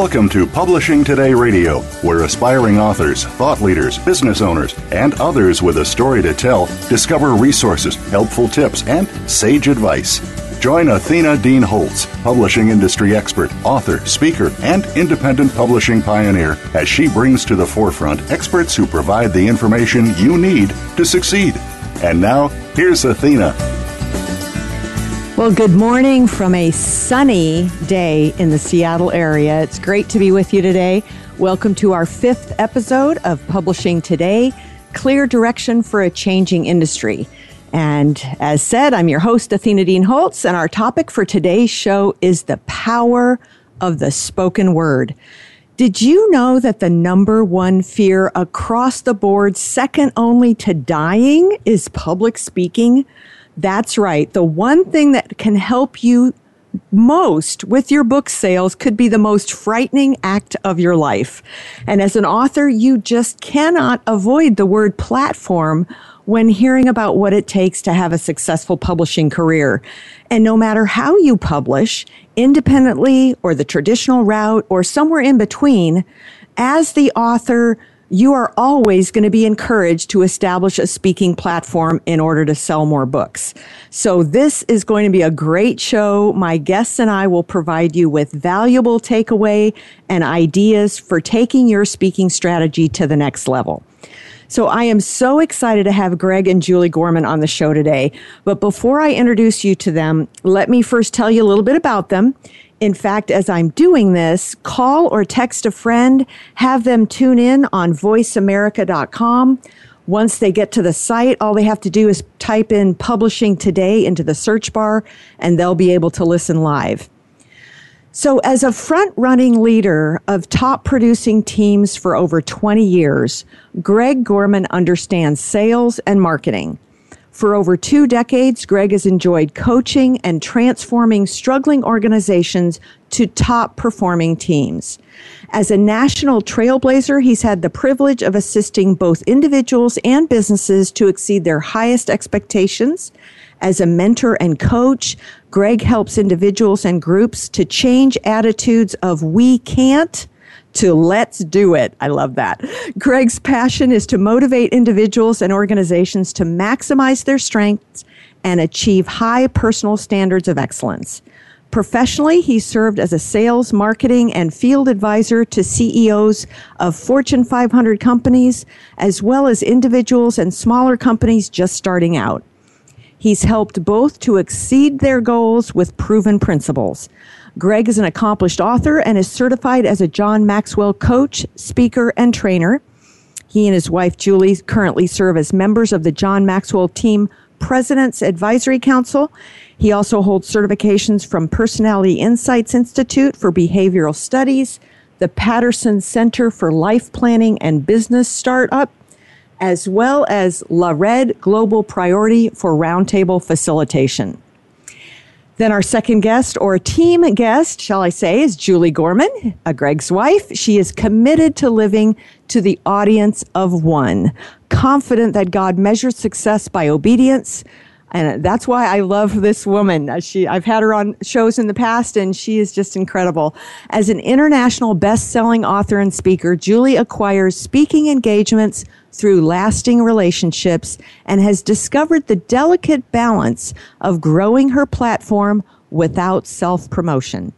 Welcome to Publishing Today Radio, where aspiring authors, thought leaders, business owners, and others with a story to tell discover resources, helpful tips, and sage advice. Join Athena Dean Holtz, publishing industry expert, author, speaker, and independent publishing pioneer, as she brings to the forefront experts who provide the information you need to succeed. And now, here's Athena. Well, good morning from a sunny day in the Seattle area. It's great to be with you today. Welcome to our fifth episode of Publishing Today Clear Direction for a Changing Industry. And as said, I'm your host, Athena Dean Holtz, and our topic for today's show is the power of the spoken word. Did you know that the number one fear across the board, second only to dying, is public speaking? That's right. The one thing that can help you most with your book sales could be the most frightening act of your life. And as an author, you just cannot avoid the word platform when hearing about what it takes to have a successful publishing career. And no matter how you publish, independently or the traditional route or somewhere in between, as the author, you are always going to be encouraged to establish a speaking platform in order to sell more books. So this is going to be a great show. My guests and I will provide you with valuable takeaway and ideas for taking your speaking strategy to the next level. So I am so excited to have Greg and Julie Gorman on the show today. But before I introduce you to them, let me first tell you a little bit about them. In fact, as I'm doing this, call or text a friend, have them tune in on voiceamerica.com. Once they get to the site, all they have to do is type in publishing today into the search bar and they'll be able to listen live. So, as a front running leader of top producing teams for over 20 years, Greg Gorman understands sales and marketing. For over two decades, Greg has enjoyed coaching and transforming struggling organizations to top performing teams. As a national trailblazer, he's had the privilege of assisting both individuals and businesses to exceed their highest expectations. As a mentor and coach, Greg helps individuals and groups to change attitudes of we can't to let's do it. I love that. Greg's passion is to motivate individuals and organizations to maximize their strengths and achieve high personal standards of excellence. Professionally, he served as a sales, marketing, and field advisor to CEOs of Fortune 500 companies, as well as individuals and smaller companies just starting out. He's helped both to exceed their goals with proven principles. Greg is an accomplished author and is certified as a John Maxwell coach, speaker, and trainer. He and his wife Julie currently serve as members of the John Maxwell Team President's Advisory Council. He also holds certifications from Personality Insights Institute for Behavioral Studies, the Patterson Center for Life Planning and Business Startup, as well as La Red Global Priority for Roundtable Facilitation. Then our second guest or team guest, shall I say, is Julie Gorman, a Greg's wife. She is committed to living to the audience of one, confident that God measures success by obedience. And that's why I love this woman. Uh, she, I've had her on shows in the past and she is just incredible. As an international best-selling author and speaker, Julie acquires speaking engagements through lasting relationships and has discovered the delicate balance of growing her platform without self promotion.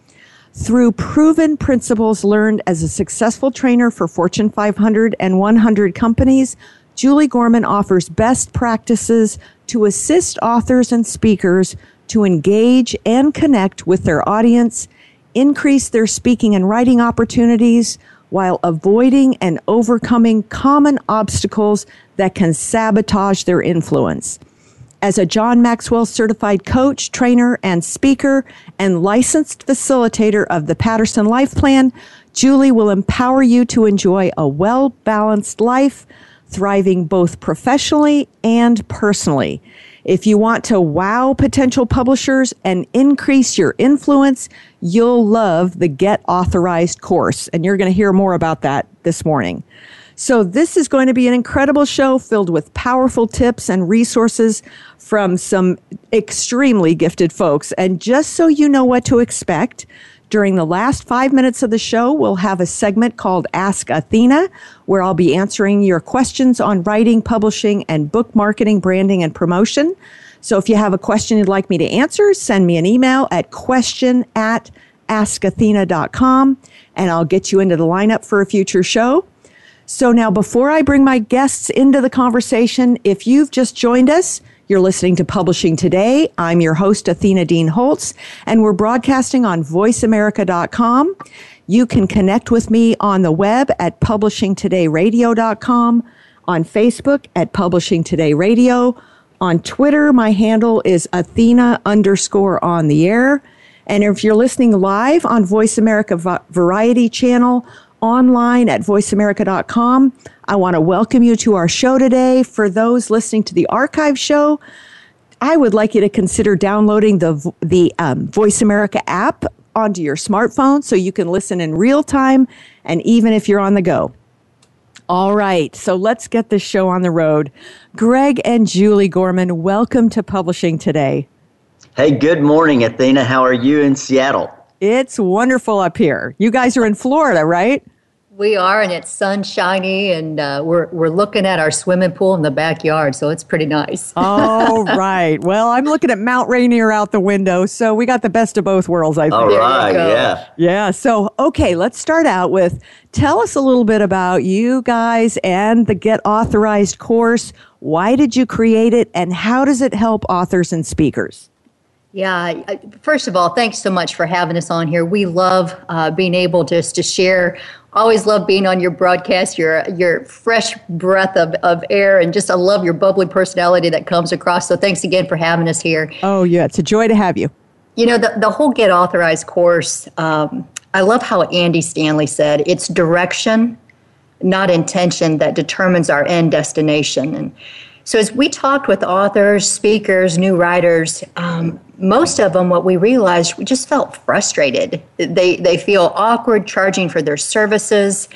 Through proven principles learned as a successful trainer for Fortune 500 and 100 companies, Julie Gorman offers best practices to assist authors and speakers to engage and connect with their audience, increase their speaking and writing opportunities, while avoiding and overcoming common obstacles that can sabotage their influence. As a John Maxwell certified coach, trainer, and speaker, and licensed facilitator of the Patterson Life Plan, Julie will empower you to enjoy a well balanced life, thriving both professionally and personally. If you want to wow potential publishers and increase your influence, you'll love the Get Authorized course. And you're going to hear more about that this morning. So, this is going to be an incredible show filled with powerful tips and resources from some extremely gifted folks. And just so you know what to expect, during the last five minutes of the show, we'll have a segment called Ask Athena, where I'll be answering your questions on writing, publishing, and book marketing, branding, and promotion. So if you have a question you'd like me to answer, send me an email at question at askathena.com and I'll get you into the lineup for a future show. So now, before I bring my guests into the conversation, if you've just joined us, you're listening to Publishing Today. I'm your host, Athena Dean Holtz, and we're broadcasting on voiceamerica.com. You can connect with me on the web at publishingtodayradio.com, on Facebook at Publishing Today Radio. On Twitter, my handle is Athena underscore on the air. And if you're listening live on Voice America Variety Channel online at voiceamerica.com. I want to welcome you to our show today. For those listening to the archive show, I would like you to consider downloading the, the um, Voice America app onto your smartphone so you can listen in real time and even if you're on the go. All right, so let's get this show on the road. Greg and Julie Gorman, welcome to Publishing Today. Hey, good morning, Athena. How are you in Seattle? It's wonderful up here. You guys are in Florida, right? We are, and it's sunshiny, and uh, we're we're looking at our swimming pool in the backyard, so it's pretty nice. All right. Well, I'm looking at Mount Rainier out the window, so we got the best of both worlds. I think. All right. Yeah. Yeah. So, okay, let's start out with tell us a little bit about you guys and the Get Authorized course. Why did you create it, and how does it help authors and speakers? Yeah, first of all, thanks so much for having us on here. We love uh, being able just to share. Always love being on your broadcast your your fresh breath of, of air and just i love your bubbly personality that comes across. So thanks again for having us here. Oh yeah it's a joy to have you. You know the, the whole get authorized course um, i love how andy stanley said it's direction not intention that determines our end destination. And so as we talked with authors speakers new writers um, most of them, what we realized, we just felt frustrated. They they feel awkward charging for their services.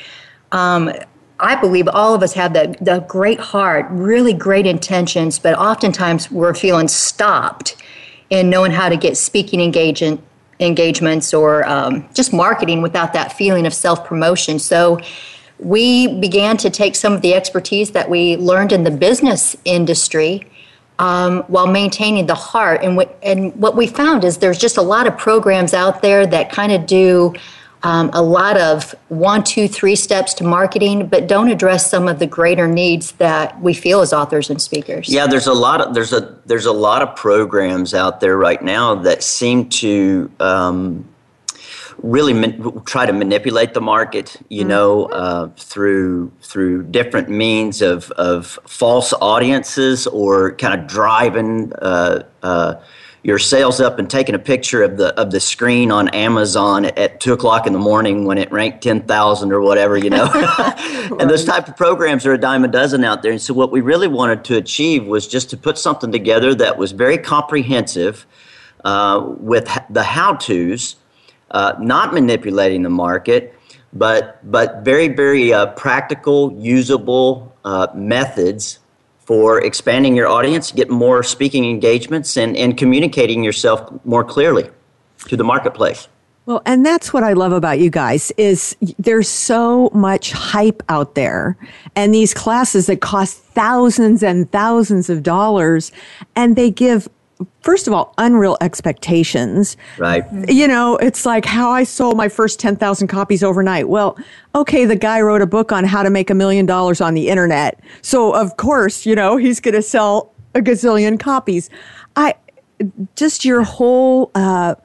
Um, I believe all of us have that the great heart, really great intentions, but oftentimes we're feeling stopped in knowing how to get speaking engagement engagements or um, just marketing without that feeling of self promotion. So we began to take some of the expertise that we learned in the business industry um, while maintaining the heart. And and what we found is there's just a lot of programs out there that kind of do um, a lot of one, two, three steps to marketing, but don't address some of the greater needs that we feel as authors and speakers. Yeah, there's a lot of there's a there's a lot of programs out there right now that seem to um, really man- try to manipulate the market, you mm-hmm. know, uh, through through different means of of false audiences or kind of driving uh, uh, your sales up and taking a picture of the of the screen on Amazon at, at two o'clock in the morning when it ranked ten thousand or whatever, you know. right. And those type of programs are a dime a dozen out there. And so, what we really wanted to achieve was just to put something together that was very comprehensive uh, with the how tos uh, not manipulating the market, but but very very uh, practical, usable uh, methods for expanding your audience, get more speaking engagements, and and communicating yourself more clearly to the marketplace. Well, and that's what I love about you guys is there's so much hype out there and these classes that cost thousands and thousands of dollars and they give first of all, unreal expectations. Right. You know, it's like how I sold my first 10,000 copies overnight. Well, okay, the guy wrote a book on how to make a million dollars on the internet. So, of course, you know, he's going to sell a gazillion copies. I just your whole, uh,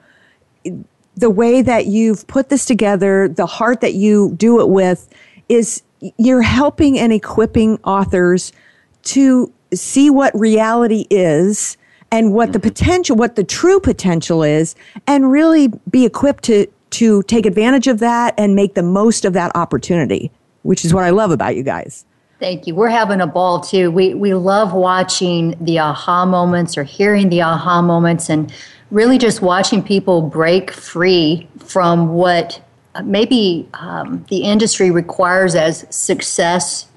the way that you've put this together, the heart that you do it with, is you're helping and equipping authors to see what reality is and what the mm-hmm. potential, what the true potential is, and really be equipped to to take advantage of that and make the most of that opportunity, which is what I love about you guys. Thank you. We're having a ball too. We we love watching the aha moments or hearing the aha moments and really just watching people break free from what maybe um, the industry requires as success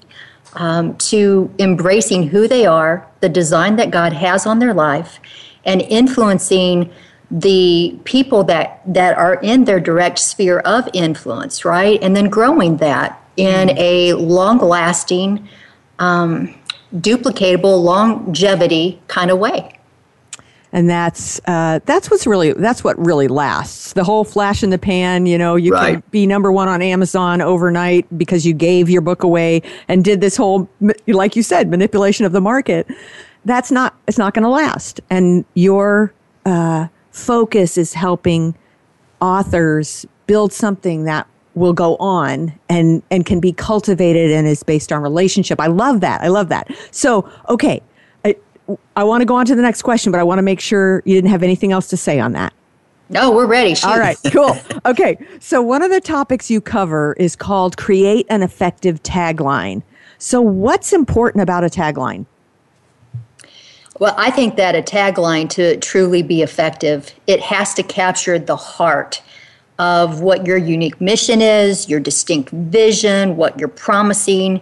um, to embracing who they are, the design that God has on their life, and influencing the people that that are in their direct sphere of influence, right? And then growing that in mm-hmm. a long-lasting, um, duplicatable, longevity kind of way and that's uh, that's what's really that's what really lasts. The whole flash in the pan, you know, you right. can be number one on Amazon overnight because you gave your book away and did this whole, like you said, manipulation of the market. That's not it's not going to last, and your uh, focus is helping authors build something that will go on and and can be cultivated and is based on relationship. I love that. I love that. So, okay, I want to go on to the next question, but I want to make sure you didn't have anything else to say on that. No, we're ready. Shoot. All right, cool. Okay, so one of the topics you cover is called create an effective tagline. So, what's important about a tagline? Well, I think that a tagline to truly be effective, it has to capture the heart of what your unique mission is, your distinct vision, what you're promising,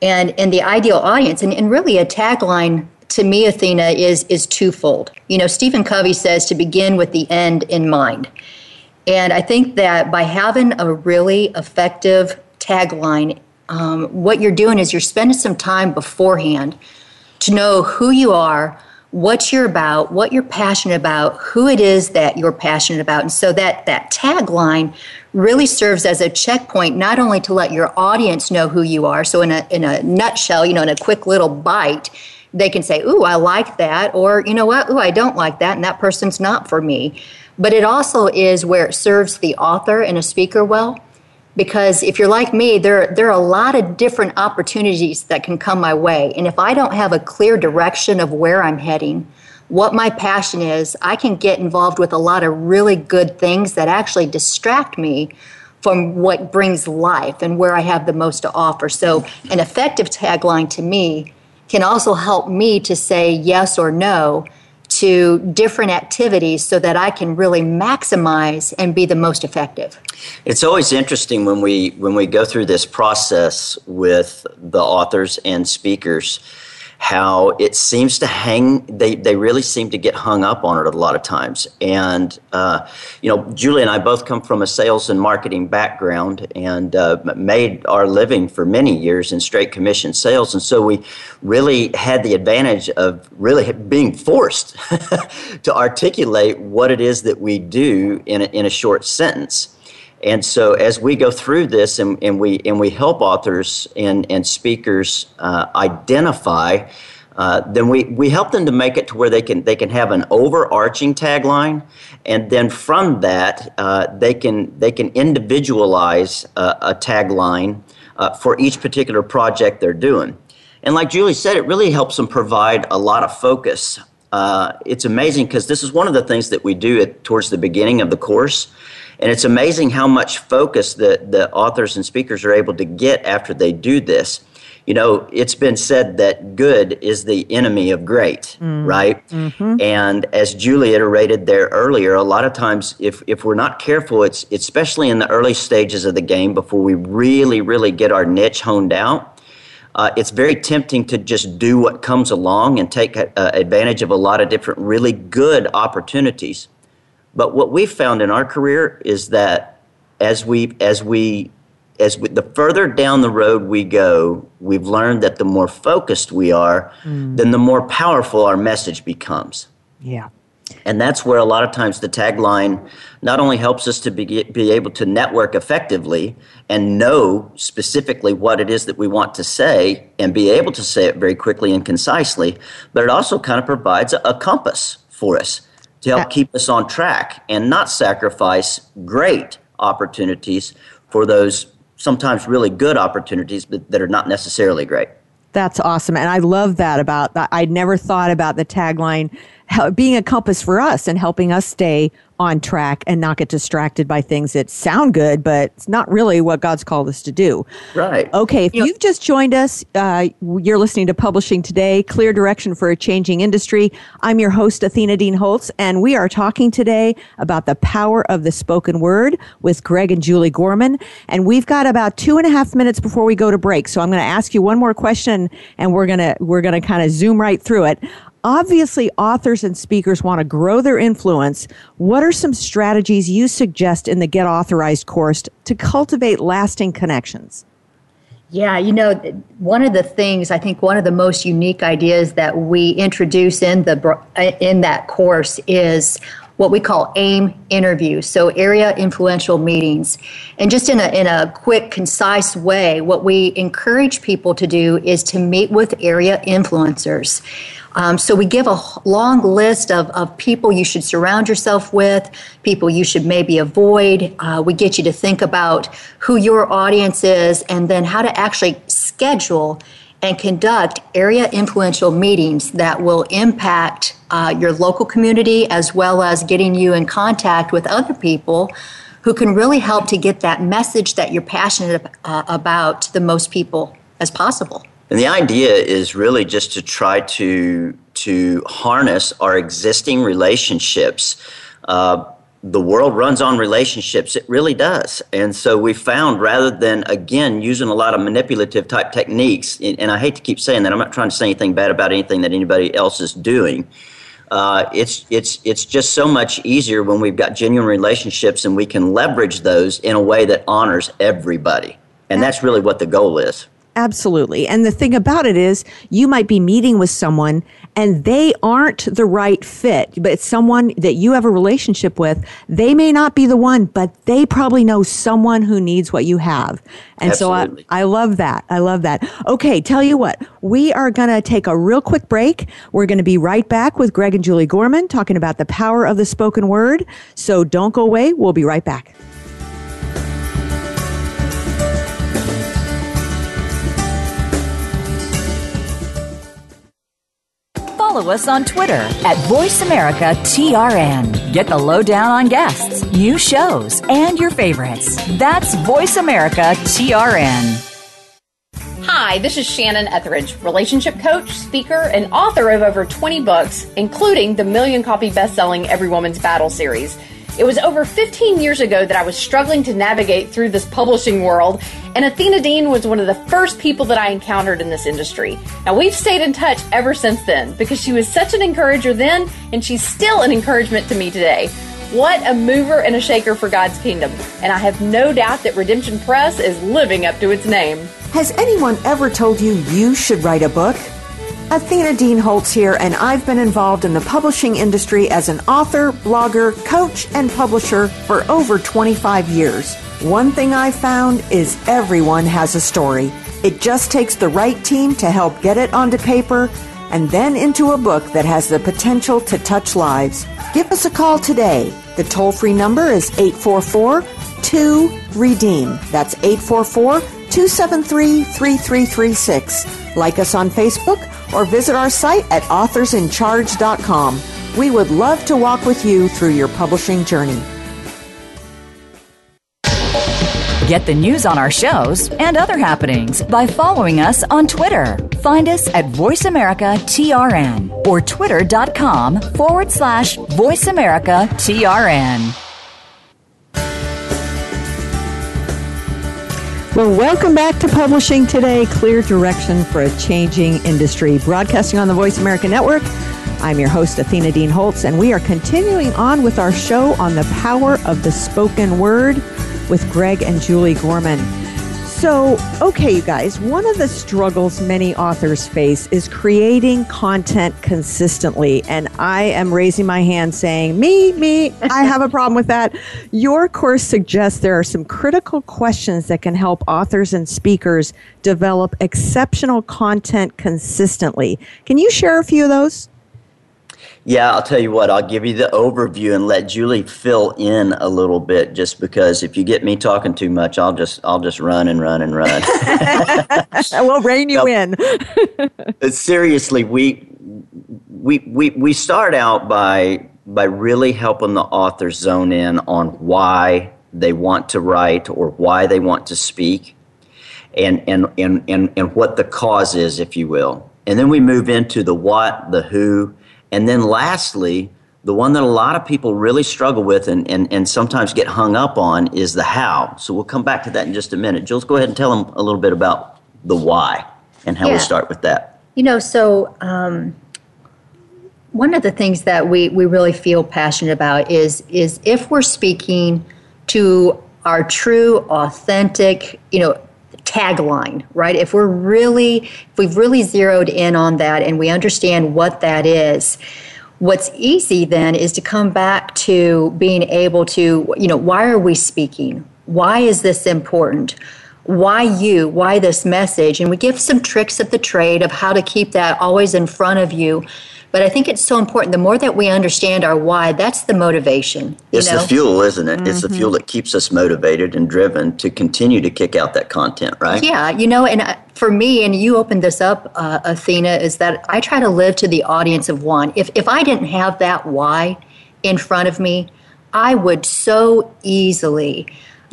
and, and the ideal audience. And, and really, a tagline to me, Athena, is is twofold. You know, Stephen Covey says to begin with the end in mind. And I think that by having a really effective tagline, um, what you're doing is you're spending some time beforehand to know who you are, what you're about, what you're passionate about, who it is that you're passionate about. And so that, that tagline really serves as a checkpoint, not only to let your audience know who you are. So in a, in a nutshell, you know, in a quick little bite, they can say, Ooh, I like that, or you know what, Ooh, I don't like that, and that person's not for me. But it also is where it serves the author and a speaker well. Because if you're like me, there, there are a lot of different opportunities that can come my way. And if I don't have a clear direction of where I'm heading, what my passion is, I can get involved with a lot of really good things that actually distract me from what brings life and where I have the most to offer. So, an effective tagline to me can also help me to say yes or no to different activities so that I can really maximize and be the most effective. It's always interesting when we when we go through this process with the authors and speakers how it seems to hang they, they really seem to get hung up on it a lot of times. And uh, you know julie and i both come from a sales and marketing background and uh, made our living for many years in straight commission sales. And so we really had the advantage of really being forced to articulate what it is that we do in a, in a short sentence and so as we go through this and, and we and we help authors and, and speakers uh, identify, uh, then we, we help them to make it to where they can they can have an overarching tagline, and then from that uh, they can they can individualize a, tagline uh, for each particular project they're doing. And like Julie said, it really helps them provide a lot of focus. Uh, it's amazing because this is one of the things that we do at, towards the beginning of the course and it's amazing how much focus the, the authors and speakers are able to get after they do this. You know, it's been said that good is the enemy of great, mm. right? Mm-hmm. And as Julie iterated there earlier, a lot of times if, if we're not careful, it's especially in the early stages of the game before we really, really get our niche honed out. Uh, it's very tempting to just do what comes along and take uh, advantage of a lot of different really good opportunities. But what we've found in our career is that as we as we as we, the further down the road we go, we've learned that the more focused we are, mm. then the more powerful our message becomes. Yeah. And that's where a lot of times the tagline not only helps us to be, be able to network effectively and know specifically what it is that we want to say and be able to say it very quickly and concisely, but it also kind of provides a, a compass for us to help uh, keep us on track and not sacrifice great opportunities for those sometimes really good opportunities but that are not necessarily great. That's awesome. And I love that about that. I'd never thought about the tagline being a compass for us and helping us stay on track and not get distracted by things that sound good, but it's not really what God's called us to do. Right. Okay. If you have just joined us, uh, you're listening to Publishing Today, Clear Direction for a Changing Industry. I'm your host, Athena Dean Holtz, and we are talking today about the power of the spoken word with Greg and Julie Gorman. And we've got about two and a half minutes before we go to break. So I'm going to ask you one more question and we're going to, we're going to kind of zoom right through it. Obviously, authors and speakers want to grow their influence. What are some strategies you suggest in the Get Authorized course to cultivate lasting connections? Yeah, you know, one of the things I think one of the most unique ideas that we introduce in the uh, in that course is what we call AIM interviews, so area influential meetings. And just in a, in a quick, concise way, what we encourage people to do is to meet with area influencers. Um, so we give a long list of, of people you should surround yourself with, people you should maybe avoid. Uh, we get you to think about who your audience is and then how to actually schedule and conduct area influential meetings that will impact uh, your local community as well as getting you in contact with other people who can really help to get that message that you're passionate uh, about to the most people as possible. And the idea is really just to try to to harness our existing relationships. Uh, the world runs on relationships. It really does. And so we found rather than, again, using a lot of manipulative type techniques, and I hate to keep saying that, I'm not trying to say anything bad about anything that anybody else is doing. Uh, it's, it's, it's just so much easier when we've got genuine relationships and we can leverage those in a way that honors everybody. And that's really what the goal is. Absolutely. And the thing about it is, you might be meeting with someone and they aren't the right fit, but it's someone that you have a relationship with. They may not be the one, but they probably know someone who needs what you have. And Absolutely. so I, I love that. I love that. Okay, tell you what, we are going to take a real quick break. We're going to be right back with Greg and Julie Gorman talking about the power of the spoken word. So don't go away. We'll be right back. Follow us on Twitter at VoiceAmericaTRN. Get the lowdown on guests, new shows, and your favorites. That's VoiceAmericaTRN. Hi, this is Shannon Ethridge, relationship coach, speaker, and author of over 20 books, including the million copy best selling Every Woman's Battle series. It was over 15 years ago that I was struggling to navigate through this publishing world, and Athena Dean was one of the first people that I encountered in this industry. Now, we've stayed in touch ever since then because she was such an encourager then, and she's still an encouragement to me today. What a mover and a shaker for God's kingdom. And I have no doubt that Redemption Press is living up to its name. Has anyone ever told you you should write a book? Athena Dean Holtz here, and I've been involved in the publishing industry as an author, blogger, coach, and publisher for over 25 years. One thing I've found is everyone has a story. It just takes the right team to help get it onto paper and then into a book that has the potential to touch lives. Give us a call today. The toll free number is 844 2 Redeem. That's 844 273 3336. Like us on Facebook or visit our site at authorsincharge.com. We would love to walk with you through your publishing journey. Get the news on our shows and other happenings by following us on Twitter. Find us at VoiceAmericaTRN or twitter.com forward slash VoiceAmericaTRN. Well, welcome back to Publishing Today Clear Direction for a Changing Industry. Broadcasting on the Voice America Network. I'm your host, Athena Dean Holtz, and we are continuing on with our show on the power of the spoken word with Greg and Julie Gorman. So, okay, you guys, one of the struggles many authors face is creating content consistently. And I am raising my hand saying, Me, me, I have a problem with that. Your course suggests there are some critical questions that can help authors and speakers develop exceptional content consistently. Can you share a few of those? Yeah, I'll tell you what, I'll give you the overview and let Julie fill in a little bit just because if you get me talking too much, I'll just I'll just run and run and run. we'll rein you in. seriously, we we we we start out by by really helping the author zone in on why they want to write or why they want to speak and and and and, and what the cause is, if you will. And then we move into the what, the who, and then lastly, the one that a lot of people really struggle with and, and, and sometimes get hung up on is the how. So we'll come back to that in just a minute. Jules, go ahead and tell them a little bit about the why and how yeah. we start with that. You know, so um, one of the things that we, we really feel passionate about is is if we're speaking to our true, authentic, you know, tagline, right? If we're really, if we've really zeroed in on that and we understand what that is, what's easy then is to come back to being able to, you know, why are we speaking? Why is this important? Why you? Why this message? And we give some tricks of the trade of how to keep that always in front of you but I think it's so important. The more that we understand our why, that's the motivation. It's know? the fuel, isn't it? Mm-hmm. It's the fuel mm-hmm. that keeps us motivated and driven to continue to kick out that content, right? Yeah, you know, and uh, for me, and you opened this up, uh, Athena, is that I try to live to the audience of one. If if I didn't have that why in front of me, I would so easily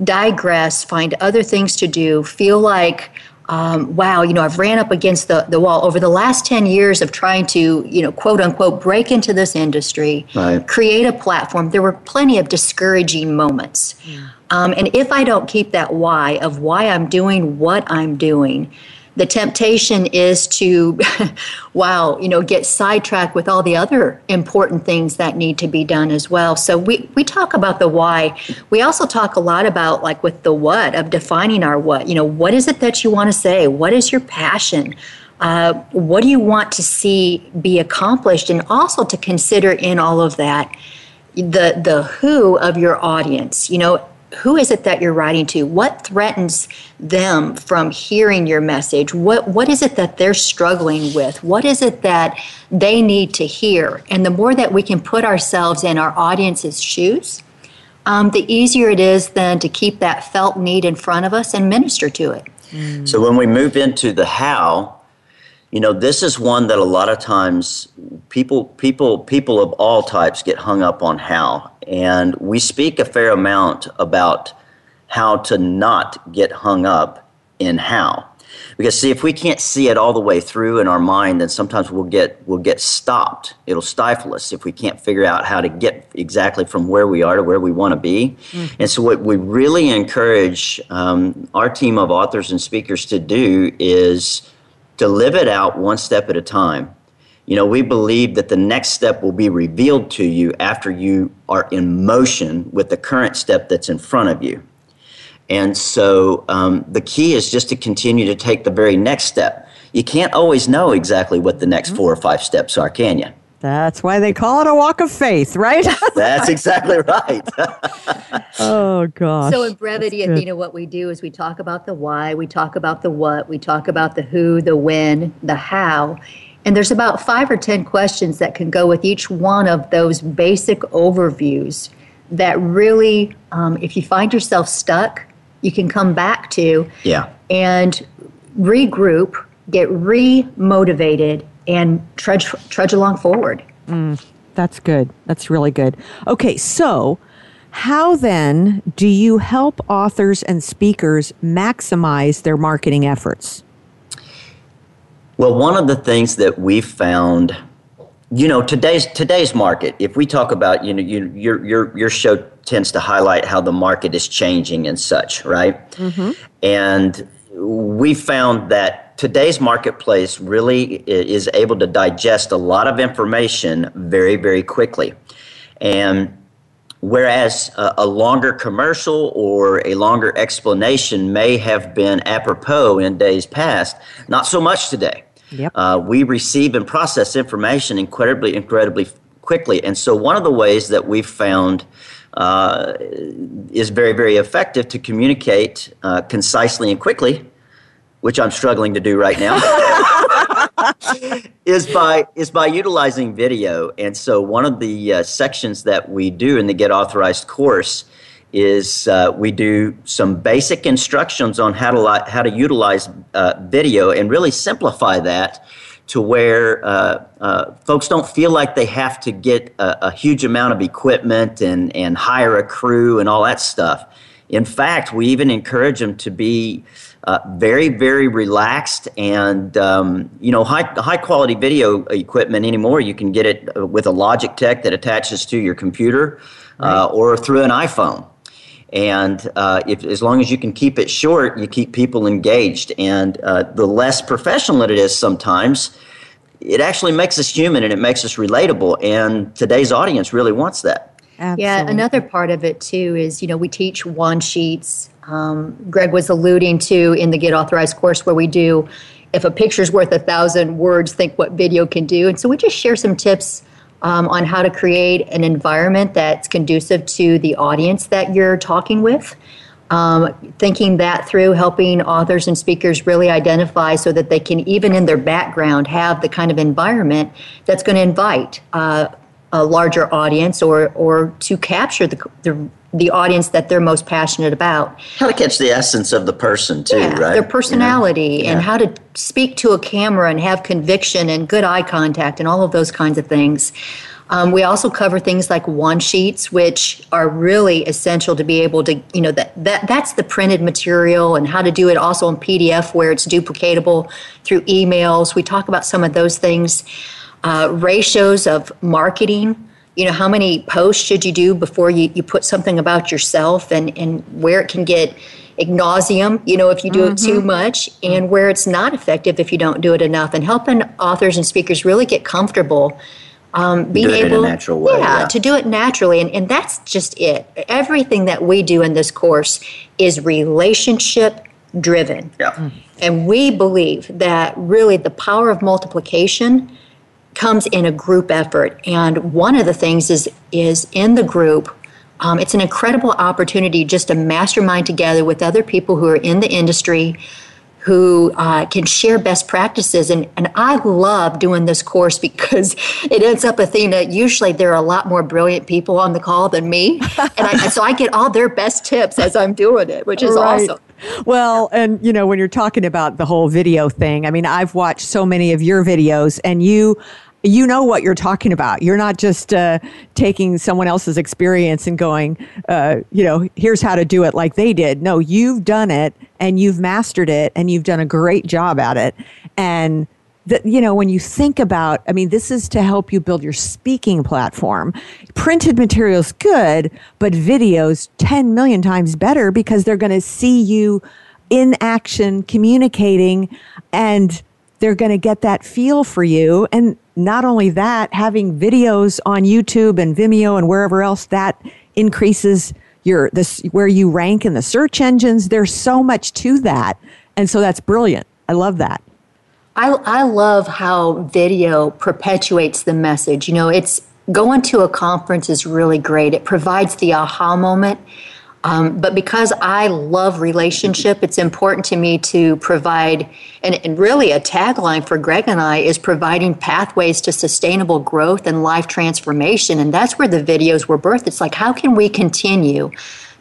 digress, find other things to do, feel like um, wow, you know, I've ran up against the, the wall over the last 10 years of trying to, you know, quote unquote, break into this industry, right. create a platform. There were plenty of discouraging moments. Yeah. Um, and if I don't keep that why of why I'm doing what I'm doing, the temptation is to wow you know get sidetracked with all the other important things that need to be done as well. So we we talk about the why. We also talk a lot about like with the what of defining our what. You know what is it that you want to say? What is your passion? Uh, what do you want to see be accomplished? And also to consider in all of that the the who of your audience. You know who is it that you're writing to? What threatens them from hearing your message? What what is it that they're struggling with? What is it that they need to hear? And the more that we can put ourselves in our audience's shoes, um, the easier it is then to keep that felt need in front of us and minister to it. Mm. So when we move into the how, you know, this is one that a lot of times people people people of all types get hung up on how. And we speak a fair amount about how to not get hung up in how. Because see, if we can't see it all the way through in our mind, then sometimes we'll get we'll get stopped. It'll stifle us if we can't figure out how to get exactly from where we are to where we want to be. Mm-hmm. And so, what we really encourage um, our team of authors and speakers to do is to live it out one step at a time. You know, we believe that the next step will be revealed to you after you are in motion with the current step that's in front of you. And so um, the key is just to continue to take the very next step. You can't always know exactly what the next four or five steps are, can you? That's why they call it a walk of faith, right? That's exactly right. oh gosh. So in brevity, Athena, what we do is we talk about the why, we talk about the what, we talk about the who, the when, the how. And there's about five or ten questions that can go with each one of those basic overviews that really, um, if you find yourself stuck, you can come back to yeah. and regroup, get re motivated, and trudge trudge along forward. Mm, that's good. That's really good. Okay, so how then do you help authors and speakers maximize their marketing efforts? Well, one of the things that we found, you know, today's today's market. If we talk about, you know, you, your your your show tends to highlight how the market is changing and such, right? Mm-hmm. And we found that today's marketplace really is able to digest a lot of information very, very quickly. And whereas a, a, longer commercial or a longer explanation may have been apropos in days past, not so much today. Yep. Uh, we receive and process information incredibly, incredibly quickly. And so, one of the ways that we've found uh, is very, very effective to communicate uh, concisely and quickly which I'm struggling to do right now. is by is by utilizing video. And so one of the uh, sections that we do in the Get Authorized course is uh, we do some basic instructions on how to li- how to utilize uh, video and really simplify that to where uh, uh, folks don't feel like they have to get a, a, huge amount of equipment and, and hire a crew and all that stuff. In fact, we even encourage them to be uh, very, very relaxed and um, you know high high quality video equipment anymore. You can get it uh, with a Logitech that attaches to your computer uh, right. or through an iPhone. And uh, if, as long as you can keep it short, you keep people engaged. And uh, the less professional it is sometimes, it actually makes us human and it makes us relatable. And today's audience really wants that. Absolutely. Yeah, another part of it too is, you know, we teach one sheets. Um, Greg was alluding to in the Get Authorized course where we do, if a picture's worth a thousand words, think what video can do. And so we just share some tips um, on how to create an environment that's conducive to the audience that you're talking with. Um, thinking that through, helping authors and speakers really identify so that they can, even in their background, have the kind of environment that's going to invite uh, a larger audience or, or to capture the, the the audience that they're most passionate about. How to catch the essence of the person too, yeah, right? Their personality you know? and how to speak to a camera and have conviction and good eye contact and all of those kinds of things. Um, we also cover things like one sheets, which are really essential to be able to, you know, that, that that's the printed material and how to do it also in PDF where it's duplicatable through emails. We talk about some of those things. Uh, ratios of marketing you know how many posts should you do before you, you put something about yourself and, and where it can get ignosium you know if you do mm-hmm. it too mm-hmm. much and where it's not effective if you don't do it enough and helping authors and speakers really get comfortable um, being able natural way, yeah, yeah, to do it naturally and, and that's just it everything that we do in this course is relationship driven yeah. and we believe that really the power of multiplication comes in a group effort. And one of the things is is in the group. Um, it's an incredible opportunity just to mastermind together with other people who are in the industry, who uh, can share best practices. And, and I love doing this course because it ends up, Athena, usually there are a lot more brilliant people on the call than me. And I, so I get all their best tips as I'm doing it, which is right. awesome. Well, and you know, when you're talking about the whole video thing, I mean, I've watched so many of your videos and you you know what you're talking about. You're not just uh, taking someone else's experience and going, uh, you know, here's how to do it like they did. No, you've done it and you've mastered it and you've done a great job at it. And that you know when you think about i mean this is to help you build your speaking platform printed materials good but videos 10 million times better because they're going to see you in action communicating and they're going to get that feel for you and not only that, having videos on YouTube and Vimeo and wherever else that increases your this where you rank in the search engines. There's so much to that, and so that's brilliant. I love that. I I love how video perpetuates the message. You know, it's going to a conference is really great. It provides the aha moment um, but because I love relationship, it's important to me to provide, and, and, really a tagline for Greg and I is providing pathways to sustainable growth and life transformation. And that's where the videos were birthed. It's like, how can we continue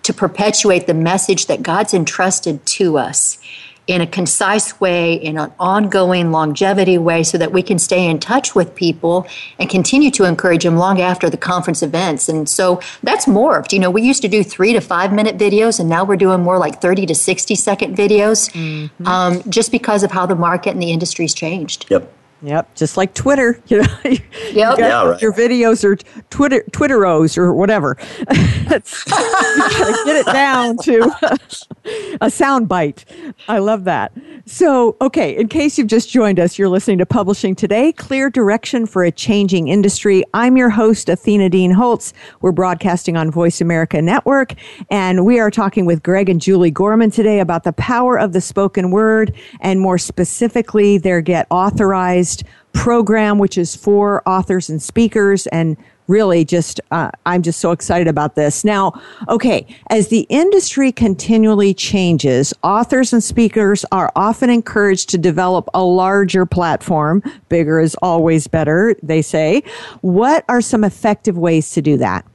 to perpetuate the message that God's entrusted to us? In a concise way, in an ongoing longevity way, so that we can stay in touch with people and continue to encourage them long after the conference events. And so that's morphed. You know, we used to do three to five minute videos, and now we're doing more like 30 to 60 second videos mm-hmm. um, just because of how the market and the industry's changed. Yep. Yep, just like Twitter. You know, yep. yeah, right. your videos are Twitter Twitteros or whatever. you gotta get it down to a sound bite. I love that. So, okay, in case you've just joined us, you're listening to Publishing Today, Clear Direction for a Changing Industry. I'm your host, Athena Dean Holtz. We're broadcasting on Voice America Network, and we are talking with Greg and Julie Gorman today about the power of the spoken word, and more specifically, their Get Authorized program, which is for authors and speakers. And really just uh, i'm just so excited about this. Now okay as the industry continually changes authors and speakers are often encouraged to develop a larger platform. Bigger is always better they say. What are some effective ways to do that?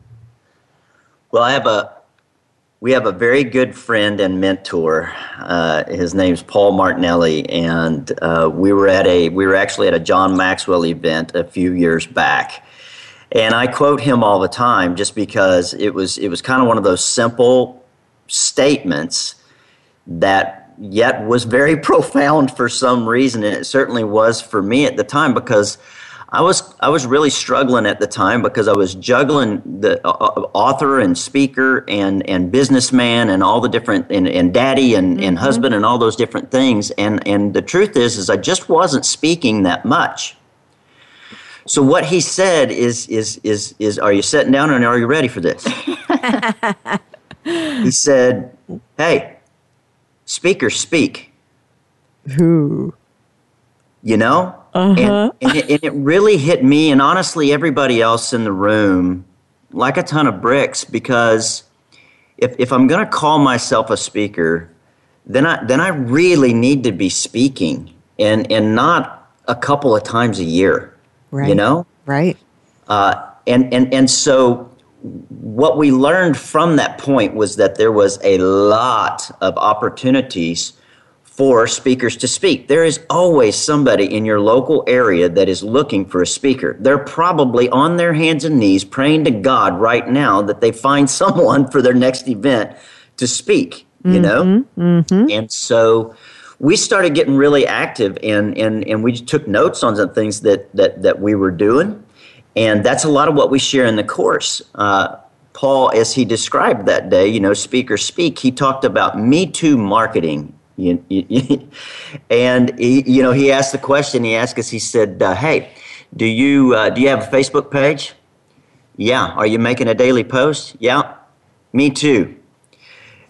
Well i have a we have a very good friend and mentor. Uh, his name's Paul Martinelli, and uh, we were at a we were actually at a John Maxwell event a few years back, and I quote him all the time just because it was it was kind of one of those simple statements that yet was very profound for some reason, and it certainly was for me at the time because I was I was really struggling at the time because I was juggling the uh, uh, author and speaker and and businessman and all the different and, and daddy and, mm-hmm. and husband and all those different things and and the truth is is I just wasn't speaking that much. So what he said is is is is are you sitting down and are you ready for this? he said, "Hey, speaker, speak." Who? You know, uh-huh. and, and, it, and it really hit me and honestly everybody else in the room like a ton of bricks because if if I'm going to call myself a speaker, then I then I really need to be speaking and and not a couple of times a year. Right. You know? Right. Uh, and, and, and so what we learned from that point was that there was a lot of opportunities for speakers to speak. There is always somebody in your local area that is looking for a speaker. They're probably on their hands and knees praying to God right now that they find someone for their next event to speak, you mm-hmm, know? Mm-hmm. And so we started getting really active and, and, and we took notes on some things that, that, that we were doing. And that's a lot of what we share in the course. Uh, Paul, as he described that day, you know, speaker speak, he talked about Me Too marketing. You, you, and he, you know, he asked the question. He asked us. He said, uh, "Hey, do you uh, do you have a Facebook page? Yeah. Are you making a daily post? Yeah. Me too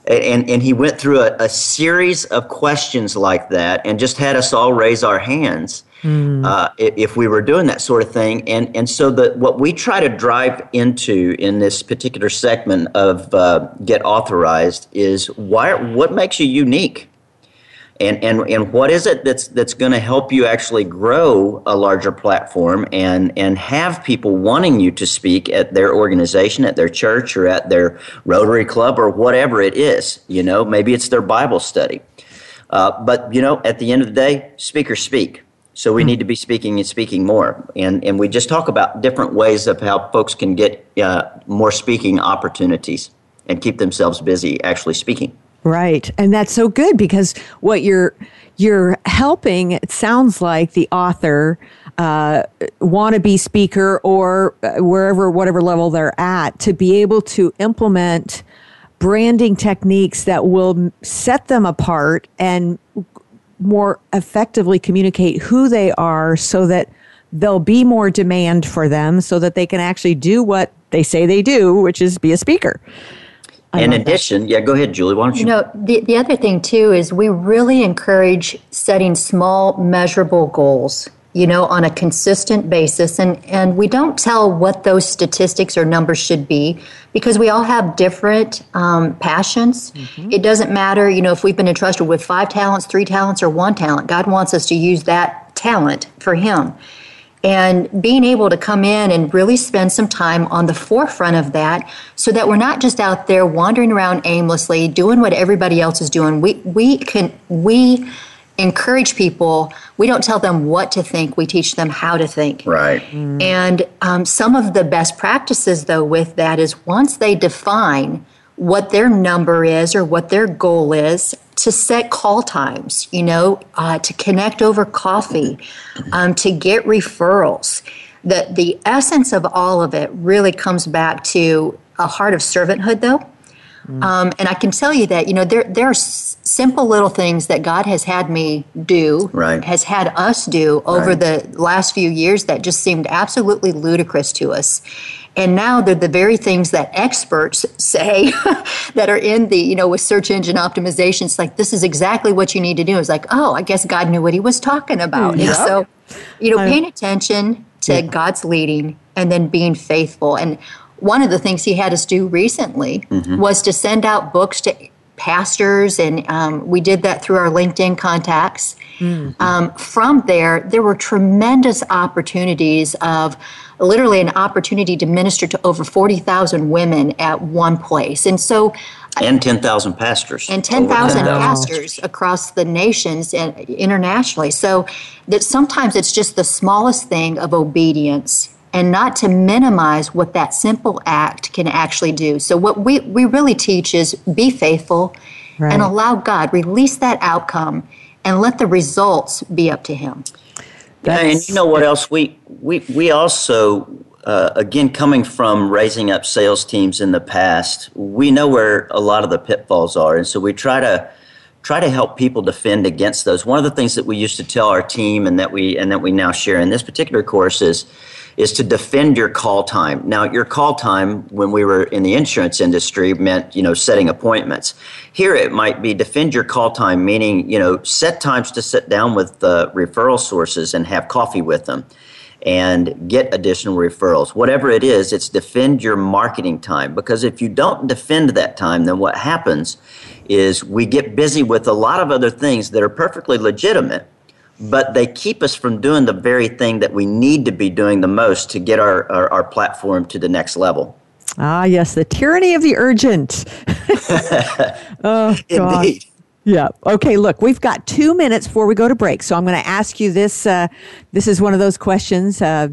and, and he went through a, a, series of questions like that and just had us all raise our hands mm. uh, if we were doing that sort of thing and, and so the, what we try to drive into in this particular segment of uh, get authorized is why, what makes you unique and and and what is it that's that's going to help you actually grow a larger platform and and have people wanting you to speak at their organization at their church or at their rotary club or whatever it is you know? Maybe it's their bible study. Uh, but you know at the end of the day speakers speak. So we hmm. need to be speaking and speaking more. And and we just talk about different ways of how folks can get uh, more speaking opportunities and keep themselves busy actually speaking Right. And that's so good because what you're you're helping it sounds like the author uh, wannabe speaker or uh, wherever whatever level they're at to be able to implement branding techniques that will set them apart and more effectively communicate who they are so that there'll be more demand for them so that they can actually do what they say they do which is be a speaker I in addition, that. yeah, go ahead, Julie. Why don't you? You know, the, the other thing too is we really encourage setting small, measurable goals, you know, on a consistent basis. And, and we don't tell what those statistics or numbers should be because we all have different um, passions. Mm-hmm. It doesn't matter, you know, if we've been entrusted with five talents, three talents, or one talent. God wants us to use that talent for Him and being able to come in and really spend some time on the forefront of that so that we're not just out there wandering around aimlessly doing what everybody else is doing. We we can we encourage people. We don't tell them what to think. We teach them how to think. Right. Mm. and um, some of the best practices though with that is once they define what their number is or what their goal is to set call times, you know, uh, to connect over coffee, um, to get referrals. The, the essence of all of it really comes back to a heart of servanthood, though. Mm. Um, and I can tell you that, you know, there, there are s- simple little things that God has had me do, right. has had us do over right. the last few years that just seemed absolutely ludicrous to us and now they're the very things that experts say that are in the you know with search engine optimization it's like this is exactly what you need to do it's like oh i guess god knew what he was talking about yep. and so you know paying attention to yeah. God's leading and then being faithful. And one of the things he had us do recently mm-hmm. was to send out books to pastors, and um, we did that through our LinkedIn contacts. Mm-hmm. Um, from there, there were tremendous opportunities of literally an opportunity to minister to over 40,000 women at one place. And so and 10,000 pastors. And 10,000 pastors across the nations and internationally. So that sometimes it's just the smallest thing of obedience and not to minimize what that simple act can actually do. So what we, we really teach is be faithful right. and allow God, release that outcome and let the results be up to him. Yeah, and you know what else? We we we also uh, again, coming from raising up sales teams in the past, we know where a lot of the pitfalls are, and so we try to try to help people defend against those. One of the things that we used to tell our team, and that we and that we now share in this particular course is is to defend your call time. Now, your call time when we were in the insurance industry meant, you know, setting appointments. Here it might be defend your call time, meaning, you know, set times to sit down with the referral sources and have coffee with them and get additional referrals. Whatever it is, it's defend your marketing time. Because if you don't defend that time, then what happens is we get busy with a lot of other things that are perfectly legitimate, but they keep us from doing the very thing that we need to be doing the most to get our, our, our platform to the next level. Ah, yes, the tyranny of the urgent. oh, God. Indeed. Yeah. Okay. Look, we've got two minutes before we go to break, so I'm going to ask you this. Uh, this is one of those questions uh,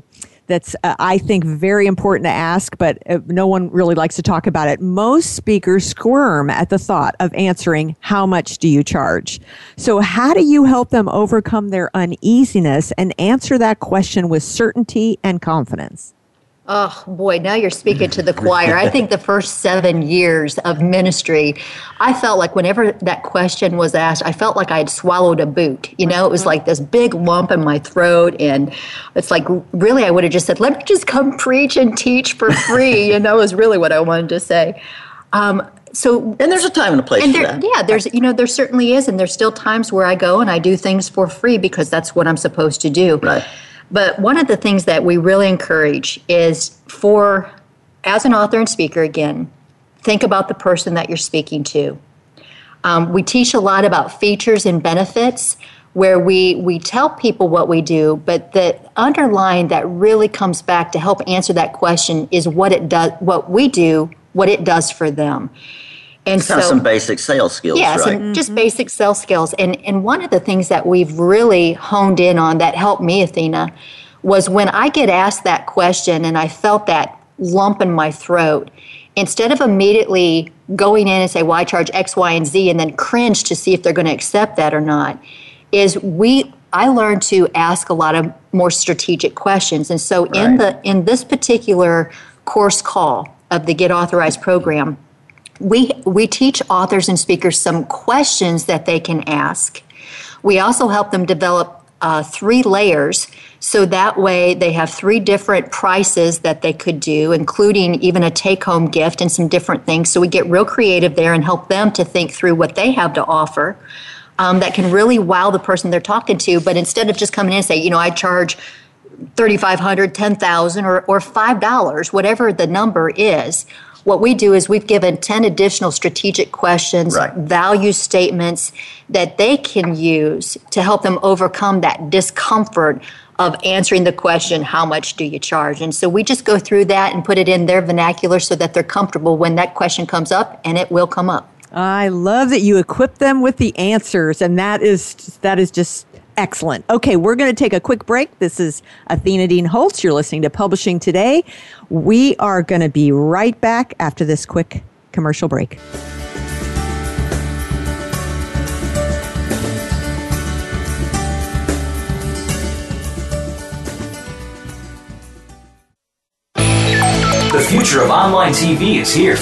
that's uh, I think very important to ask, but uh, no one really likes to talk about it. Most speakers squirm at the thought of answering, "How much do you charge?" So, how do you help them overcome their uneasiness and answer that question with certainty and confidence? Oh boy, now you're speaking to the choir. I think the first seven years of ministry, I felt like whenever that question was asked, I felt like I had swallowed a boot. You know, it was like this big lump in my throat. And it's like, really, I would have just said, let me just come preach and teach for free. you know, is really what I wanted to say. Um, so and there's a time and a place and there, for that. Yeah, there's you know there certainly is, and there's still times where I go and I do things for free because that's what I'm supposed to do. Right. But one of the things that we really encourage is for, as an author and speaker, again, think about the person that you're speaking to. Um, we teach a lot about features and benefits where we, we tell people what we do, but the underlying that really comes back to help answer that question is what it does, what we do, what it does for them. And so, some basic sales skills, yeah, right? some mm-hmm. just basic sales skills. And and one of the things that we've really honed in on that helped me, Athena, was when I get asked that question and I felt that lump in my throat. Instead of immediately going in and say, "Well, I charge X, Y, and Z," and then cringe to see if they're going to accept that or not, is we I learned to ask a lot of more strategic questions. And so right. in the in this particular course call of the Get Authorized program we, we teach authors and speakers some questions that they can ask. We also help them develop uh, three layers so that way they have three different prices that they could do, including even a take home gift and some different things. So we get real creative there and help them to think through what they have to offer. Um, that can really wow the person they're talking to. But instead of just coming in and say, you know, I charge 3500 10000 or, or $5, whatever the number is, what we do is we've given 10 additional strategic questions, right. value statements that they can use to help them overcome that discomfort of answering the question, How much do you charge? And so we just go through that and put it in their vernacular so that they're comfortable when that question comes up, and it will come up. I love that you equip them with the answers, and that is that is just Excellent. Okay, we're going to take a quick break. This is Athena Dean Holtz. You're listening to Publishing Today. We are going to be right back after this quick commercial break. The future of online TV is here.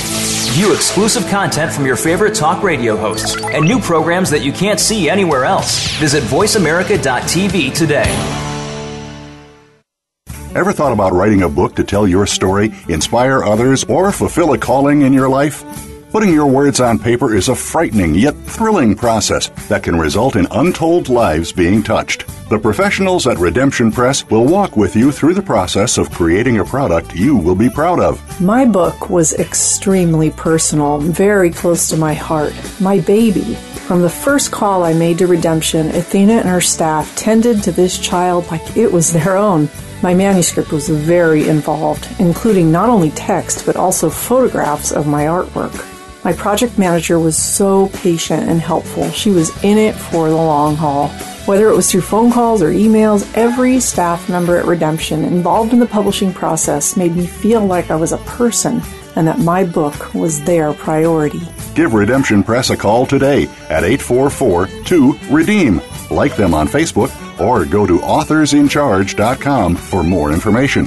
View exclusive content from your favorite talk radio hosts and new programs that you can't see anywhere else. Visit VoiceAmerica.tv today. Ever thought about writing a book to tell your story, inspire others, or fulfill a calling in your life? Putting your words on paper is a frightening yet thrilling process that can result in untold lives being touched. The professionals at Redemption Press will walk with you through the process of creating a product you will be proud of. My book was extremely personal, very close to my heart. My baby. From the first call I made to Redemption, Athena and her staff tended to this child like it was their own. My manuscript was very involved, including not only text but also photographs of my artwork. My project manager was so patient and helpful. She was in it for the long haul. Whether it was through phone calls or emails, every staff member at Redemption involved in the publishing process made me feel like I was a person and that my book was their priority. Give Redemption Press a call today at 844 2 Redeem. Like them on Facebook or go to authorsincharge.com for more information.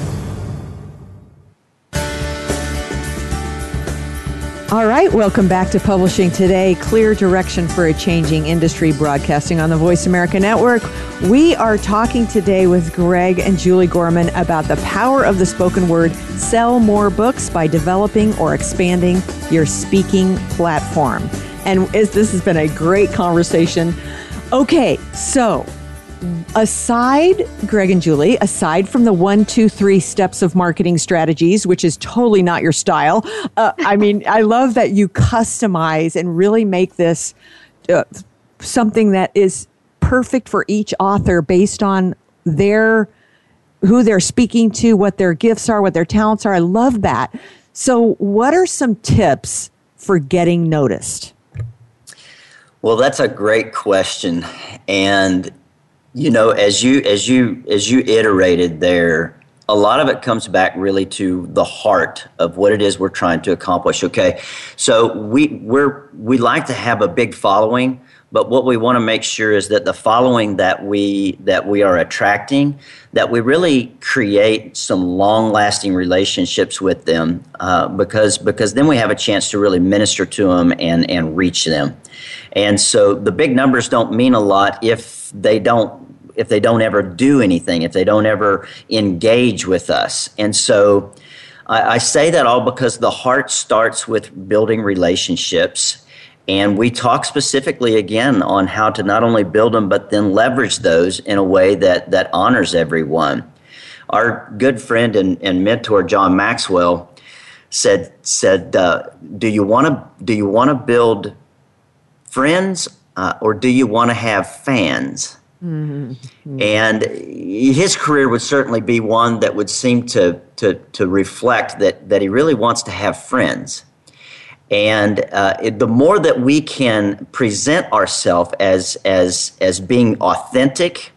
All right, welcome back to Publishing Today. Clear direction for a changing industry broadcasting on the Voice America Network. We are talking today with Greg and Julie Gorman about the power of the spoken word. Sell more books by developing or expanding your speaking platform. And this has been a great conversation. Okay, so aside, Greg and Julie, aside from the one, two, three steps of marketing strategies, which is totally not your style, uh, I mean, I love that you customize and really make this uh, something that is perfect for each author based on their who they're speaking to, what their gifts are, what their talents are. I love that. So, what are some tips for getting noticed? Well, that's a great question. And you know, as you as you as you iterated there, a lot of it comes back really to the heart of what it is we're trying to accomplish. Okay, so we we're we like to have a big following, but what we want to make sure is that the following that we that we are attracting, that we really create some long lasting relationships with them, uh, because because then we have a chance to really minister to them and and reach them. And so the big numbers don't mean a lot if they don't if they don't ever do anything, if they don't ever engage with us. And so I, I say that all because the heart starts with building relationships. And we talk specifically again on how to not only build them, but then leverage those in a way that, that honors everyone. Our good friend and, and mentor, John Maxwell, said, said uh, Do you want to do you want to build friends uh, or do you want to have fans? Mm-hmm. And his career would certainly be one that would seem to, to, to reflect that, that he really wants to have friends. And uh, it, the more that we can present ourselves as, as, as being authentic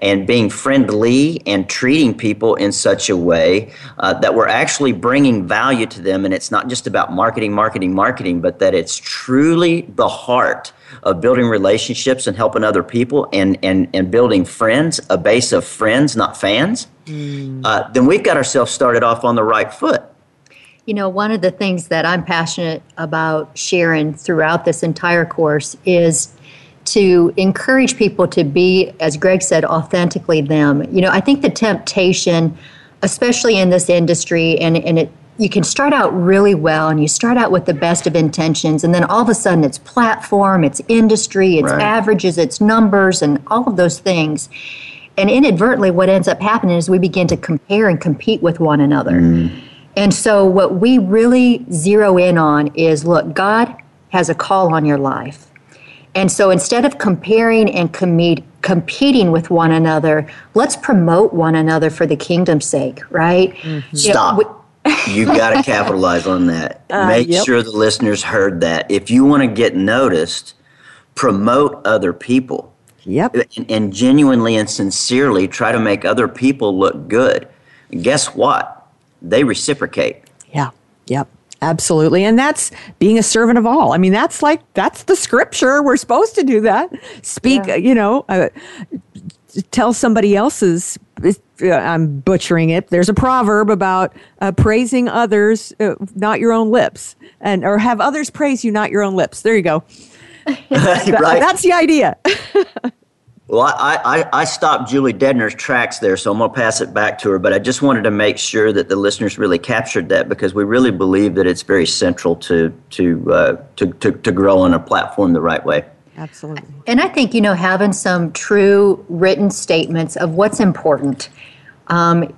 and being friendly and treating people in such a way uh, that we're actually bringing value to them, and it's not just about marketing, marketing, marketing, but that it's truly the heart of building relationships and helping other people and, and, and building friends, a base of friends, not fans, mm. uh, then we've got ourselves started off on the right foot. You know, one of the things that I'm passionate about sharing throughout this entire course is to encourage people to be, as Greg said, authentically them. You know, I think the temptation, especially in this industry, and, and it you can start out really well and you start out with the best of intentions and then all of a sudden it's platform it's industry it's right. averages it's numbers and all of those things and inadvertently what ends up happening is we begin to compare and compete with one another mm. and so what we really zero in on is look god has a call on your life and so instead of comparing and com- competing with one another let's promote one another for the kingdom's sake right mm-hmm. stop know, we, you got to capitalize on that. Uh, Make yep. sure the listeners heard that. If you want to get noticed, promote other people. Yep. And, and, genuinely and sincerely try to make other people look good. And guess what? They reciprocate. Yeah. Yep. Absolutely. And that's being a servant of all. I mean, that's like, that's the scripture. We're supposed to do that. Speak, yeah. you know, uh, tell somebody else's i'm butchering it there's a proverb about uh, praising others uh, not your own lips and or have others praise you not your own lips there you go right. that's the idea Well, I, I, I stopped Julie Dedner's tracks there, so I'm going to pass it back to her. But I just wanted to make sure that the listeners really captured that because we really believe that it's very central to to uh, to, to, to grow on a platform the right way. Absolutely. And I think, you know, having some true written statements of what's important, um,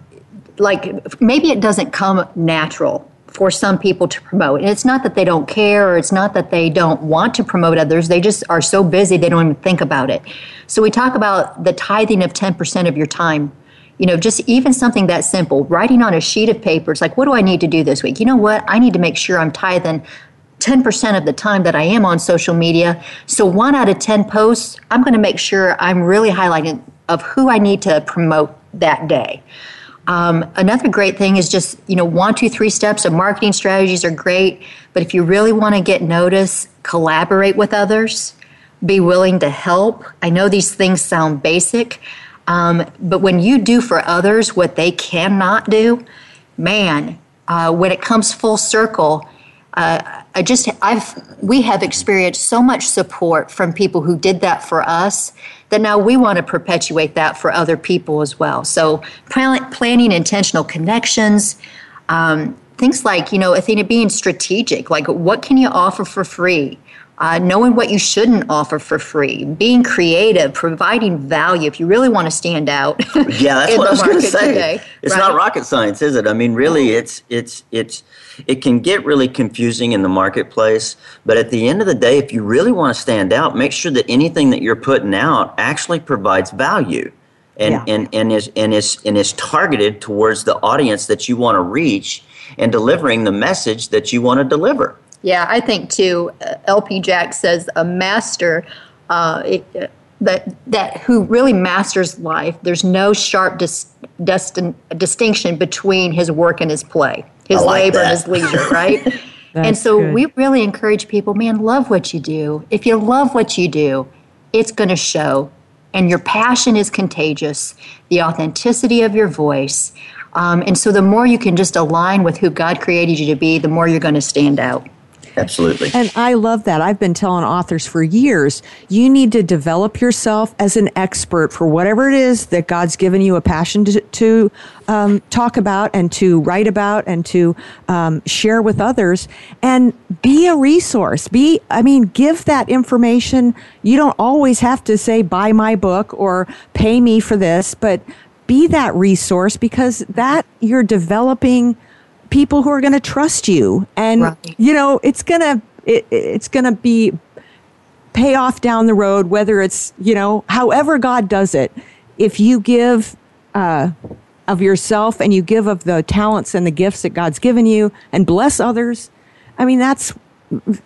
like maybe it doesn't come natural for some people to promote. And it's not that they don't care or it's not that they don't want to promote others. They just are so busy they don't even think about it. So we talk about the tithing of 10% of your time. You know, just even something that simple, writing on a sheet of paper, it's like, what do I need to do this week? You know what? I need to make sure I'm tithing 10% of the time that I am on social media. So one out of 10 posts, I'm going to make sure I'm really highlighting of who I need to promote that day. Um, another great thing is just, you know, one, two, three steps of marketing strategies are great. But if you really want to get noticed, collaborate with others, be willing to help. I know these things sound basic, um, but when you do for others what they cannot do, man, uh, when it comes full circle, uh, I just I've we have experienced so much support from people who did that for us that now we want to perpetuate that for other people as well. So plan, planning intentional connections, um, things like you know Athena being strategic, like what can you offer for free? Uh, knowing what you shouldn't offer for free, being creative, providing value. If you really want to stand out, yeah, that's what I was going to say. Today, it's right? not rocket science, is it? I mean, really, it's it's it's it can get really confusing in the marketplace. But at the end of the day, if you really want to stand out, make sure that anything that you're putting out actually provides value. And, yeah. and, and is and is and is targeted towards the audience that you want to reach and delivering the message that you want to deliver. Yeah, I think too. Uh, LP Jacks says a master uh, it, uh, that that who really masters life. There's no sharp dis, destin, distinction between his work and his play, his like labor that. and his leisure, right? and so good. we really encourage people, man, love what you do. If you love what you do, it's going to show. And your passion is contagious, the authenticity of your voice. Um, and so the more you can just align with who God created you to be, the more you're going to stand out. Absolutely. And I love that. I've been telling authors for years you need to develop yourself as an expert for whatever it is that God's given you a passion to, to um, talk about and to write about and to um, share with others and be a resource. Be, I mean, give that information. You don't always have to say, buy my book or pay me for this, but be that resource because that you're developing people who are going to trust you and right. you know it's going to it, it's going to be pay off down the road whether it's you know however god does it if you give uh, of yourself and you give of the talents and the gifts that god's given you and bless others i mean that's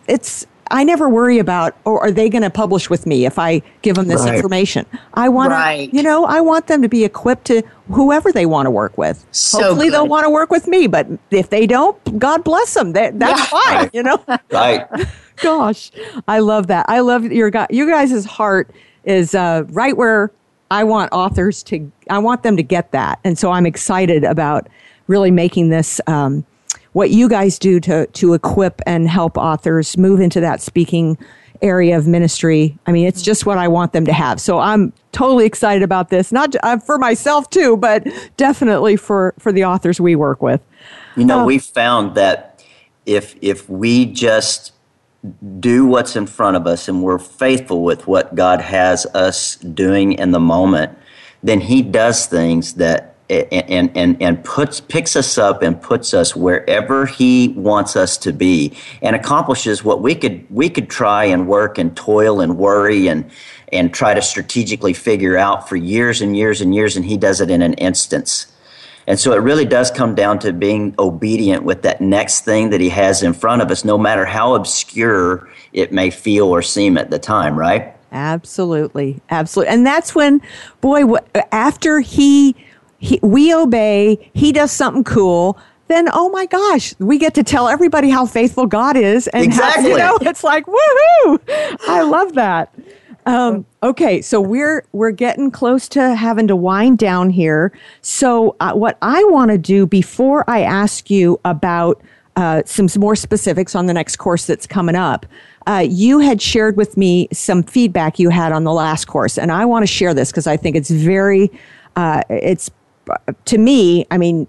it's I never worry about, or are they going to publish with me if I give them this right. information? I want right. to, you know, I want them to be equipped to whoever they want to work with. So Hopefully good. they'll want to work with me, but if they don't, God bless them. That, that's yeah. fine, right. you know? Right. Gosh, I love that. I love your guy. You guys' heart is uh, right where I want authors to, I want them to get that. And so I'm excited about really making this um, what you guys do to to equip and help authors move into that speaking area of ministry. I mean, it's just what I want them to have. So I'm totally excited about this, not uh, for myself too, but definitely for for the authors we work with. You know, uh, we found that if if we just do what's in front of us and we're faithful with what God has us doing in the moment, then He does things that and, and, and puts, picks us up and puts us wherever he wants us to be and accomplishes what we could, we could try and work and toil and worry and, and try to strategically figure out for years and years and years. And he does it in an instance. And so it really does come down to being obedient with that next thing that he has in front of us, no matter how obscure it may feel or seem at the time, right? Absolutely. Absolutely. And that's when, boy, after he, he, we obey, he does something cool, then oh my gosh, we get to tell everybody how faithful God is, and exactly. how, you know it's like woohoo! I love that. Um, okay, so we're we're getting close to having to wind down here. So uh, what I want to do before I ask you about uh, some more specifics on the next course that's coming up. Uh, you had shared with me some feedback you had on the last course, and I want to share this because I think it's very, uh, it's to me, I mean,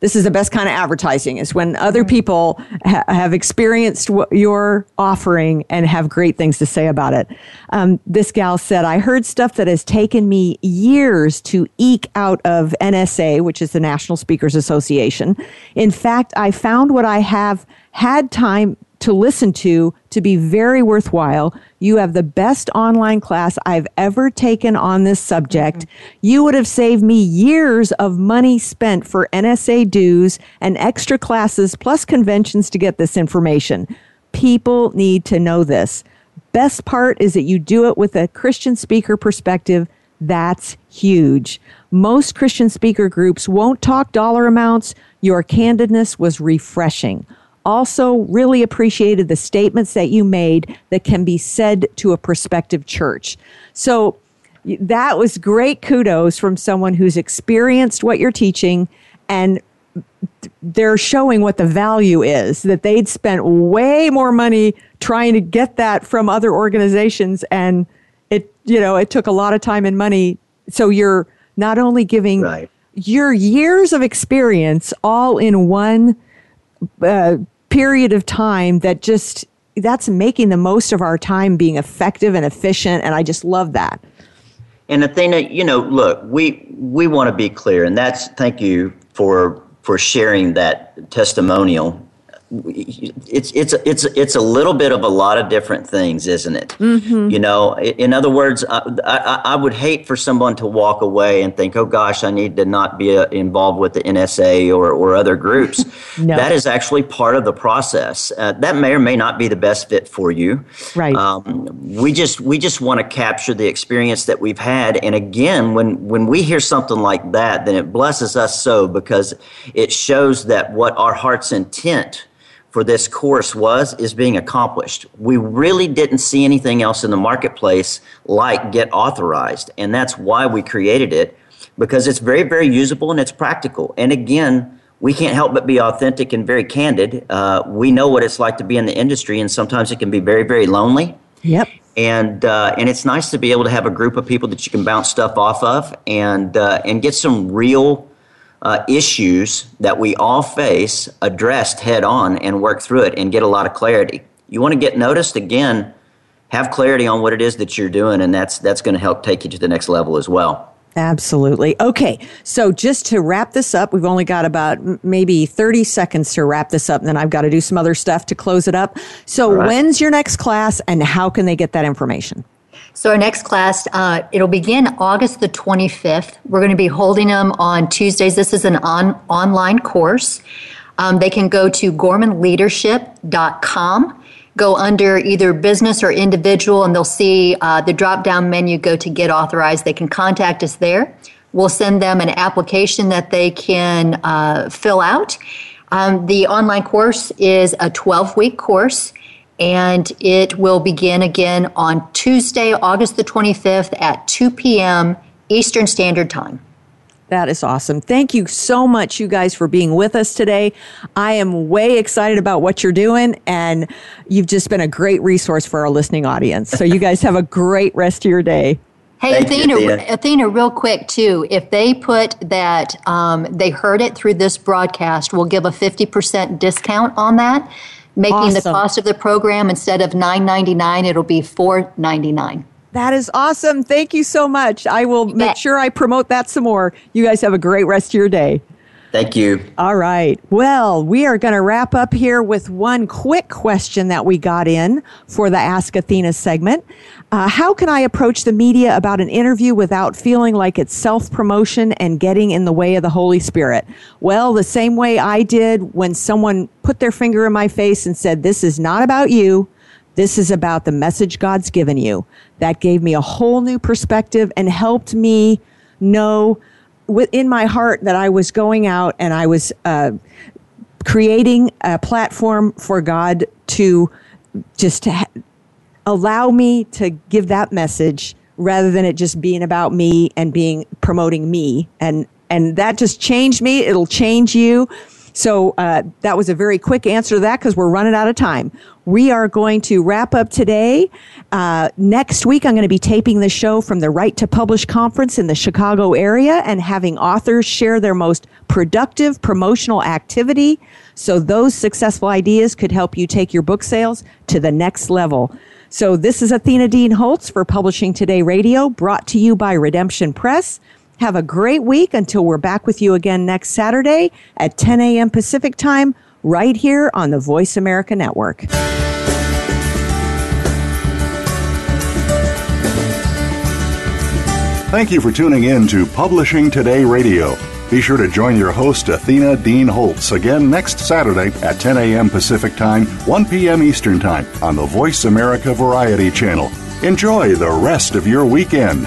this is the best kind of advertising is when other people ha- have experienced what you're offering and have great things to say about it. Um, this gal said, I heard stuff that has taken me years to eke out of NSA, which is the National Speakers Association. In fact, I found what I have had time to listen to to be very worthwhile. You have the best online class I've ever taken on this subject. Mm-hmm. You would have saved me years of money spent for NSA dues and extra classes plus conventions to get this information. People need to know this. Best part is that you do it with a Christian speaker perspective. That's huge. Most Christian speaker groups won't talk dollar amounts. Your candidness was refreshing also really appreciated the statements that you made that can be said to a prospective church. So that was great kudos from someone who's experienced what you're teaching and they're showing what the value is that they'd spent way more money trying to get that from other organizations and it you know it took a lot of time and money so you're not only giving right. your years of experience all in one uh, period of time that just that's making the most of our time being effective and efficient and i just love that. And that you know look we we want to be clear and that's thank you for for sharing that testimonial it's it's it's it's a little bit of a lot of different things, isn't it? Mm-hmm. You know, in other words, I, I, I, would hate for someone to walk away and think, "Oh gosh, I need to not be uh, involved with the NSA or or other groups." no. That is actually part of the process. Uh, that may or may not be the best fit for you. Right. Um, we just we just want to capture the experience that we've had, and again, when when we hear something like that, then it blesses us so because it shows that what our heart's intent for this course was is being accomplished. We really didn't see anything else in the marketplace like Get Authorized, and that's why we created it because it's very, very usable and it's practical. And again, we can't help but be authentic and very candid. Uh, we know what it's like to be in the industry, and sometimes it can be very, very lonely. Yep. And uh, and it's nice to be able to have a group of people that you can bounce stuff off of and uh, and get some real uh, issues that we all face addressed head on and work through it and get a lot of clarity. You want to get noticed again, have clarity on what it is that you're doing, and that's that's going to help take you to the next level as well. Absolutely. Okay. So just to wrap this up, we've only got about maybe 30 seconds to wrap this up, and then I've got to do some other stuff to close it up. So right. when's your next class and how can they get that information? So our next class, uh, it'll begin August the 25th. We're going to be holding them on Tuesdays. This is an on, online course. Um, they can go to gormanleadership.com, go under either business or individual, and they'll see uh, the drop down menu go to get authorized. They can contact us there. We'll send them an application that they can uh, fill out. Um, the online course is a 12 week course and it will begin again on Tuesday, August the 25th at 2 p.m. Eastern Standard Time. That is awesome. Thank you so much, you guys, for being with us today. I am way excited about what you're doing, and you've just been a great resource for our listening audience. So, you guys have a great rest of your day. Hey, Athena, you, Athena, Athena, real quick, too. If they put that um, they heard it through this broadcast, we'll give a 50% discount on that making awesome. the cost of the program instead of nine ninety nine, it'll be four ninety nine. That is awesome. Thank you so much. I will make sure I promote that some more. You guys have a great rest of your day. Thank you. All right. Well, we are going to wrap up here with one quick question that we got in for the Ask Athena segment. Uh, how can I approach the media about an interview without feeling like it's self promotion and getting in the way of the Holy Spirit? Well, the same way I did when someone put their finger in my face and said, This is not about you. This is about the message God's given you. That gave me a whole new perspective and helped me know within my heart that I was going out and I was uh, creating a platform for God to just to ha- allow me to give that message rather than it just being about me and being promoting me and and that just changed me it'll change you So uh, that was a very quick answer to that because we're running out of time. We are going to wrap up today. Uh, next week, I'm going to be taping the show from the Write to Publish conference in the Chicago area and having authors share their most productive promotional activity so those successful ideas could help you take your book sales to the next level. So, this is Athena Dean Holtz for Publishing Today Radio, brought to you by Redemption Press. Have a great week until we're back with you again next Saturday at 10 a.m. Pacific Time, right here on the Voice America Network. Thank you for tuning in to Publishing Today Radio. Be sure to join your host, Athena Dean Holtz, again next Saturday at 10 a.m. Pacific Time, 1 p.m. Eastern Time on the Voice America Variety Channel. Enjoy the rest of your weekend.